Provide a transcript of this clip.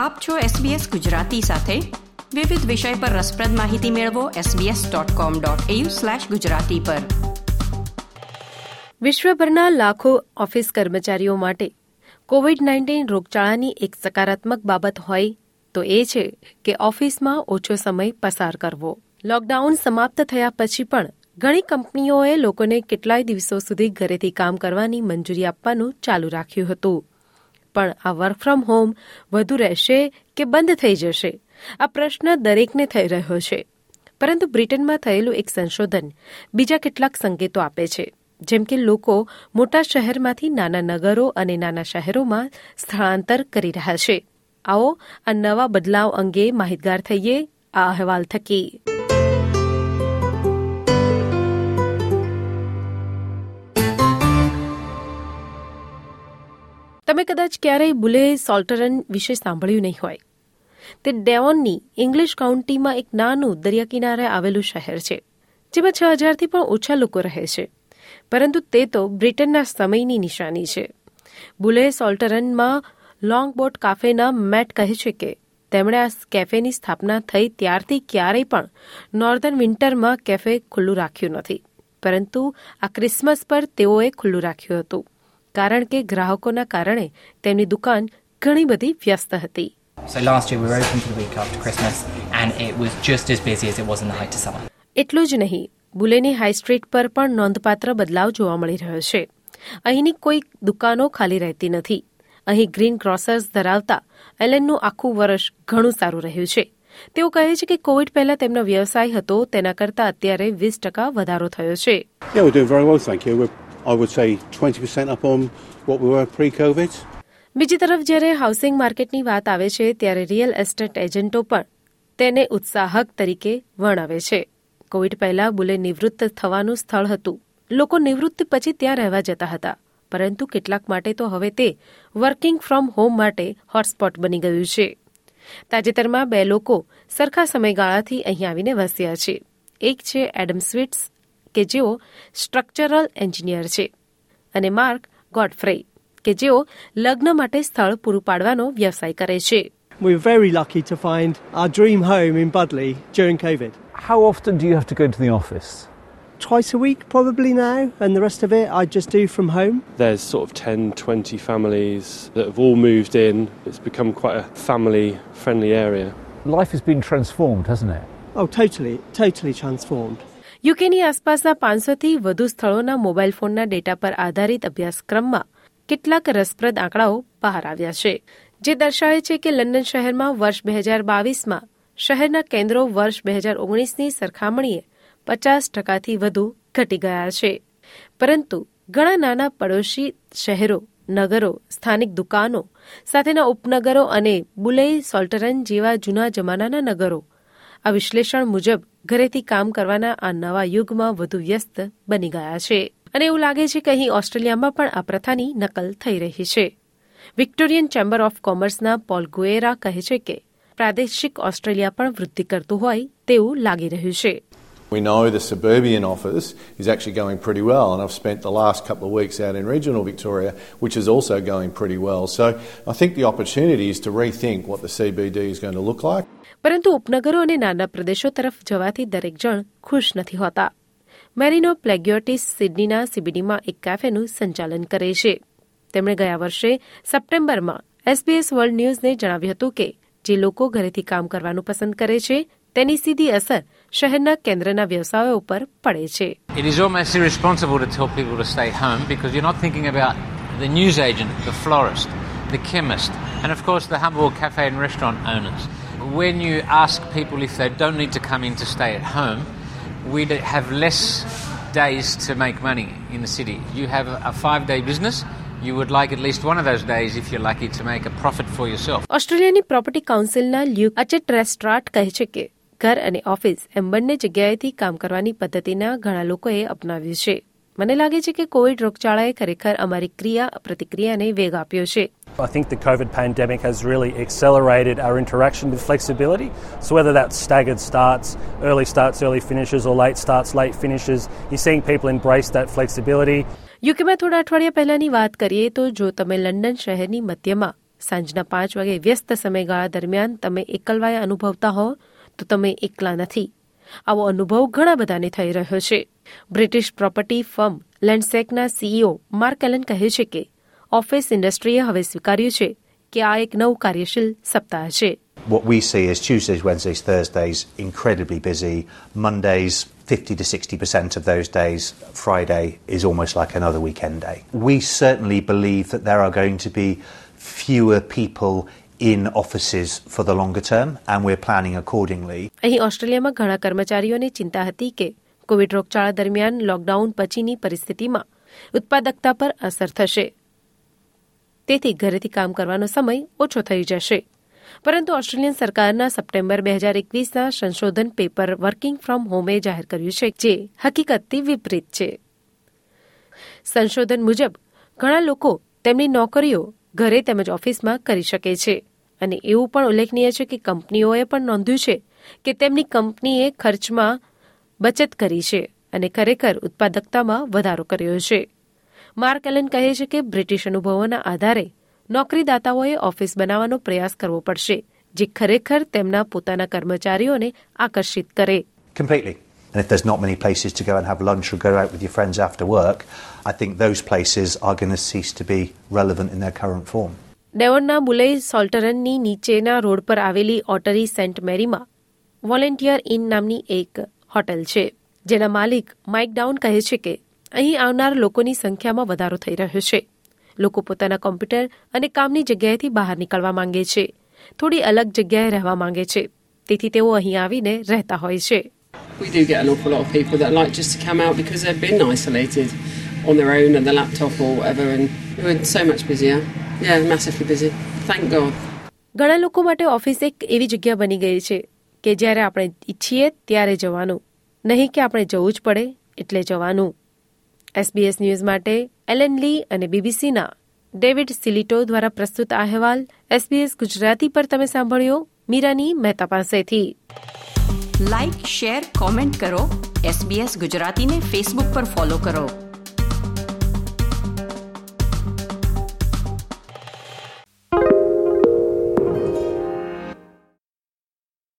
આપ છો SBS ગુજરાતી સાથે. વિવિધ વિષય પર રસપ્રદ માહિતી મેળવો sbs.com.au/gujarati પર. વિશ્વભરના લાખો ઓફિસ કર્મચારીઓ માટે કોવિડ નાઇન્ટીન રોગચાળાની એક સકારાત્મક બાબત હોય તો એ છે કે ઓફિસમાં ઓછો સમય પસાર કરવો. લોકડાઉન સમાપ્ત થયા પછી પણ ઘણી કંપનીઓએ લોકોને કેટલાય દિવસો સુધી ઘરેથી કામ કરવાની મંજૂરી આપવાનું ચાલુ રાખ્યું હતું. પણ આ વર્ક ફ્રોમ હોમ વધુ રહેશે કે બંધ થઈ જશે? આ પ્રશ્ન દરેકને થઈ રહ્યો છે. પરંતુ બ્રિટનમાં થયેલું એક સંશોધન બીજા કેટલાક સંકેતો આપે છે. જેમ કે લોકો મોટા શહેરમાંથી નાના નગરો અને નાના શહેરોમાં સ્થળાંતર કરી રહ્યા છે. આવો આ નવા બદલાવ અંગે માહિતગાર થઈએ આ અહેવાલ થકી. તમે કદાચ ક્યારેય બુલે સોલ્ટરન વિશે સાંભળ્યું નહીં હોય. તે ડેવોનની ઇંગ્લિશ કાઉન્ટીમાં એક નાનું દરિયાકિનારે આવેલું શહેર છે, જેમાં છ હજારથી પણ ઓછા લોકો રહે છે. પરંતુ તે તો બ્રિટનના સમયની નિશાની છે. બુલે સોલ્ટરનમાં લોંગ બોટ કાફેના મેટ કહે છે કે, તેમણે આ કેફેની સ્થાપના થઈ ત્યારથી ક્યારેય પણ નોર્ધન વિન્ટરમાં કેફે ખુલ્લું રાખ્યું નથી. પરંતુ આ ક્રિસમસ પર તેઓએ ખુલ્લું રાખ્યું હતું. કારણ કે ગ્રાહકોના કારણે તેમની દુકાન ઘણી બધી વ્યસ્ત હતી. So last year we were open for the week after Christmas and it was just as busy as it was in the height of summer. એટલું જ નહીં બુલેની હાઈ સ્ટ્રીટ પર પણ નોંધપાત્ર બદલાવ જોવા મળી રહ્યો છે. અહીંની કોઈ દુકાનો ખાલી રહેતી નથી. અહીં ગ્રીન ક્રોસર્સ ધરાવતા એલેનનું આખું વર્ષ ઘણું સારું રહ્યું છે. તેઓ કહે છે કે કોવિડ પહેલા તેમનો વ્યવસાય હતો તેના કરતા અત્યારે વીસ ટકા વધારો થયો છે. Yeah, we're doing very well, thank you. We're, I would say 20% up on what we were pre-COVID. બીજી તરફ જ્યારે હાઉસિંગ માર્કેટની વાત આવે છે, ત્યારે રિયલ એસ્ટેટ એજન્ટો પણ તેને ઉત્સાહક તરીકે વર્ણવે છે. કોવિડ પહેલા બુલે નિવૃત્ત થવાનું સ્થળ હતું. લોકો નિવૃત્ત પછી ત્યાં રહેવા જતા હતા. પરંતુ કેટલાક માટે તો હવે તે વર્કિંગ ફ્રોમ હોમ માટે હોટસ્પોટ બની ગયું છે. તાજેતરમાં બે લોકો સરખા સમયગાળાથી અહીં આવીને વસ્યા છે. એક છે એડમ સ્વીટ્સ કે જેઓ સ્ટ્રક્ચરલ એન્જિનિયર છે અને માર્ક ગોડફ્રે કે જેઓ લગ્ન માટે સ્થળ પૂરું પાડવાનો વ્યવસાય કરે છે We were very lucky to find our dream home in Budley during COVID. How often do you have to go to the office? Twice a week, probably now, and the rest of it I just do from home. There's sort of 10, 20 families that have all moved in. It's become quite a family friendly area. Life has been transformed, hasn't it? Oh, totally, totally transformed. યુકેની આસપાસના પાંચસોથી વધુ સ્થળોના mobile ફોનના data પર આધારિત અભ્યાસક્રમમાં કેટલાક રસપ્રદ આંકડાઓ બહાર આવ્યા છે, જે દર્શાવે છે કે લંડન શહેરમાં વર્ષ બે હજાર બાવીસમાં શહેરના કેન્દ્રો વર્ષ બે હજાર ઓગણીસની સરખામણીએ પચાસ ટકાથી વધુ ઘટી ગયા છે. પરંતુ ઘણા નાના પડોશી શહેરો, નગરો, સ્થાનિક દુકાનો સાથેના ઉપનગરો અને બુલેઈ સોલ્ટરન જેવા જૂના જમાનાના નગરો આ વિશ્લેષણ મુજબ ઘરેથી કામ કરવાના આ નવા યુગમાં વધુ વ્યસ્ત બની ગયા છે અને એવું લાગે છે કે અહીં ઓસ્ટ્રેલિયામાં પણ આ પ્રથાની નકલ થઈ રહી છે વિક્ટોરિયન ચેમ્બર ઓફ કોમર્સના પોલ ગુએરા કહે છે કે પ્રાદેશિક ઓસ્ટ્રેલિયા પણ વૃદ્ધિ કરતું હોય તેવું લાગી રહ્યું છે We know the suburban office is actually going pretty well, and I've spent the last couple of weeks out in regional Victoria, which is also going pretty well. So I think the opportunity is to rethink what the CBD is going to look like. પરંતુ ઉપનગરો અને નાના પ્રદેશો તરફ જવાથી દરેક જણ ખુશ નથી હોતા મેરીનો પ્લેગ્યોટિસ સિડનીના સીબીડીમાં એક કાફેનું સંચાલન કરે છે તેમણે ગયા વર્ષે સપ્ટેમ્બરમાં એસબીએસ વર્લ્ડ ન્યૂઝને જણાવ્યું હતું કે જે લોકો ઘરેથી કામ કરવાનું પસંદ કરે છે તેની સીધી અસર શહેરના કેન્દ્રના વ્યવસાયો ઉપર પડે છે the chemist, and of course the humble cafe and restaurant owners. When you ask people if they don't need to come in to stay at home, we'd have less days to make money in the city. You have a five day business, you would like at least one of those days, if you're lucky, to make a profit for yourself. ઓસ્ટ્રેલિયાની property કાઉન્સિલના Luke Achterstraat કહે છે કે ઘર અને office એમ બંને જગ્યાએથી કામ કરવાની પદ્ધતિના ઘણા લોકોએ અપનાવ્યું છે મને લાગે છે કે કોવિડ રોગચાળાએ ખરેખર અમારી ક્રિયા પ્રતિક્રિયાને વેગ આપ્યો છે I think the COVID pandemic has really accelerated our interaction with flexibility. So, whether that's staggered starts, early starts, early finishes, or late starts, late finishes, you're seeing people embrace that flexibility. યુકેમાં થોડા અઠવાડિયા પહેલાની વાત કરીએ તો જો તમે London શહેરની મધ્યમાં સાંજના પાંચ વાગે વ્યસ્ત સમયગાળા દરમિયાન તમે એકલવાય અનુભવતા હો તો તમે એકલા નથી આવો અનુભવ ઘણા બધાને થઈ રહ્યો છે બ્રિટિશ પ્રોપર્ટી ફર્મ લેન્ડસેકના સીઈઓ માર્ક એલન કહે છે કે ઓફિસ ઇન્ડસ્ટ્રીએ હવે સ્વીકાર્યું છે કે આ એક નવું કાર્યશીલ સપ્તાહ છે What we see is Tuesdays, Wednesdays, Thursdays incredibly busy. Mondays, 50 to 60% of those days. Friday is almost like another weekend day. We certainly believe that there are going to be fewer people in offices for the longer term, and we're planning accordingly. અહીં ઓસ્ટ્રેલિયામાં ઘણા કર્મચારીઓને ચિંતા હતી કે Covid રોગચાળા દરમિયાન lockdown પછીની પરિસ્થિતિમાં ઉત્પાદકતા પર અસર થશે. તેથી ઘરેથી કામ કરવાનો સમય ઓછો થઈ જશે. પરંતુ ઓસ્ટ્રેલિયન સરકારના સપ્ટેમ્બર બે હજાર એકવીસના સંશોધન પેપર વર્કિંગ ફ્રોમ હોમે જાહેર કર્યું છે, જે હકીકતથી વિપરીત છે. સંશોધન મુજબ, ઘણા લોકો તેમની નોકરીઓ ઘરે તેમજ ઓફિસમાં કરી શકે છે. અને એવું પણ ઉલ્લેખનીય છે કે કંપનીઓએ પણ નોંધ્યું છે કે તેમની કંપનીએ ખર્ચમાં બચત કરી છે અને ખરેખર ઉત્પાદકતામાં વધારો કર્યો છે માર્ક એલન કહે છે કે બ્રિટિશ અનુભવોના આધારે નોકરીદાતાઓએ ઓફિસ બનાવવાનો પ્રયાસ કરવો પડશે જે ખરેખર તેમના પોતાના કર્મચારીઓને આકર્ષિત કરે. And if there's not many places to go and have lunch or go out with your friends after work, I think those places are going to cease to be relevant in their current form. ડેવનના બુલે સોલ્ટરનની નીચેના road પર આવેલી Ottery Saint મેરીમાં volunteer in નામની એક hotel છે જેના માલિક Mike down કહે છે કે અહીં આવનાર લોકોની સંખ્યામાં વધારો થઈ રહ્યો છે લોકો પોતાના કોમ્પ્યુટર અને કામની જગ્યાએથી બહાર નીકળવા માંગે છે થોડી અલગ જગ્યાએ રહેવા માંગે છે તેથી તેઓ અહીં આવીને રહેતા હોય છે on their own and the laptop or whatever, and we're so much busier. Yeah, massively busy. Thank God. ઘણા લોકો માટે ઓફિસ એક એવી જગ્યા બની ગઈ છે કે જ્યારે આપણે ઈચ્છીએ ત્યારે જવાનું. નહીં કે આપણે જવું જ પડે એટલે જવાનું. એસબીએસ ન્યૂઝ માટે એલએન લી અને બીબીસીના ડેવિડ સિલિટો દ્વારા પ્રસ્તુત અહેવાલ એસબીએસ ગુજરાતી પર તમે સાંભળ્યો. મીરાની મહેતા પાસેથી. લાઇક શેર કોમેન્ટ કરો. એસબીએસ ગુજરાતીને ફેસબુક પર ફોલો કરો.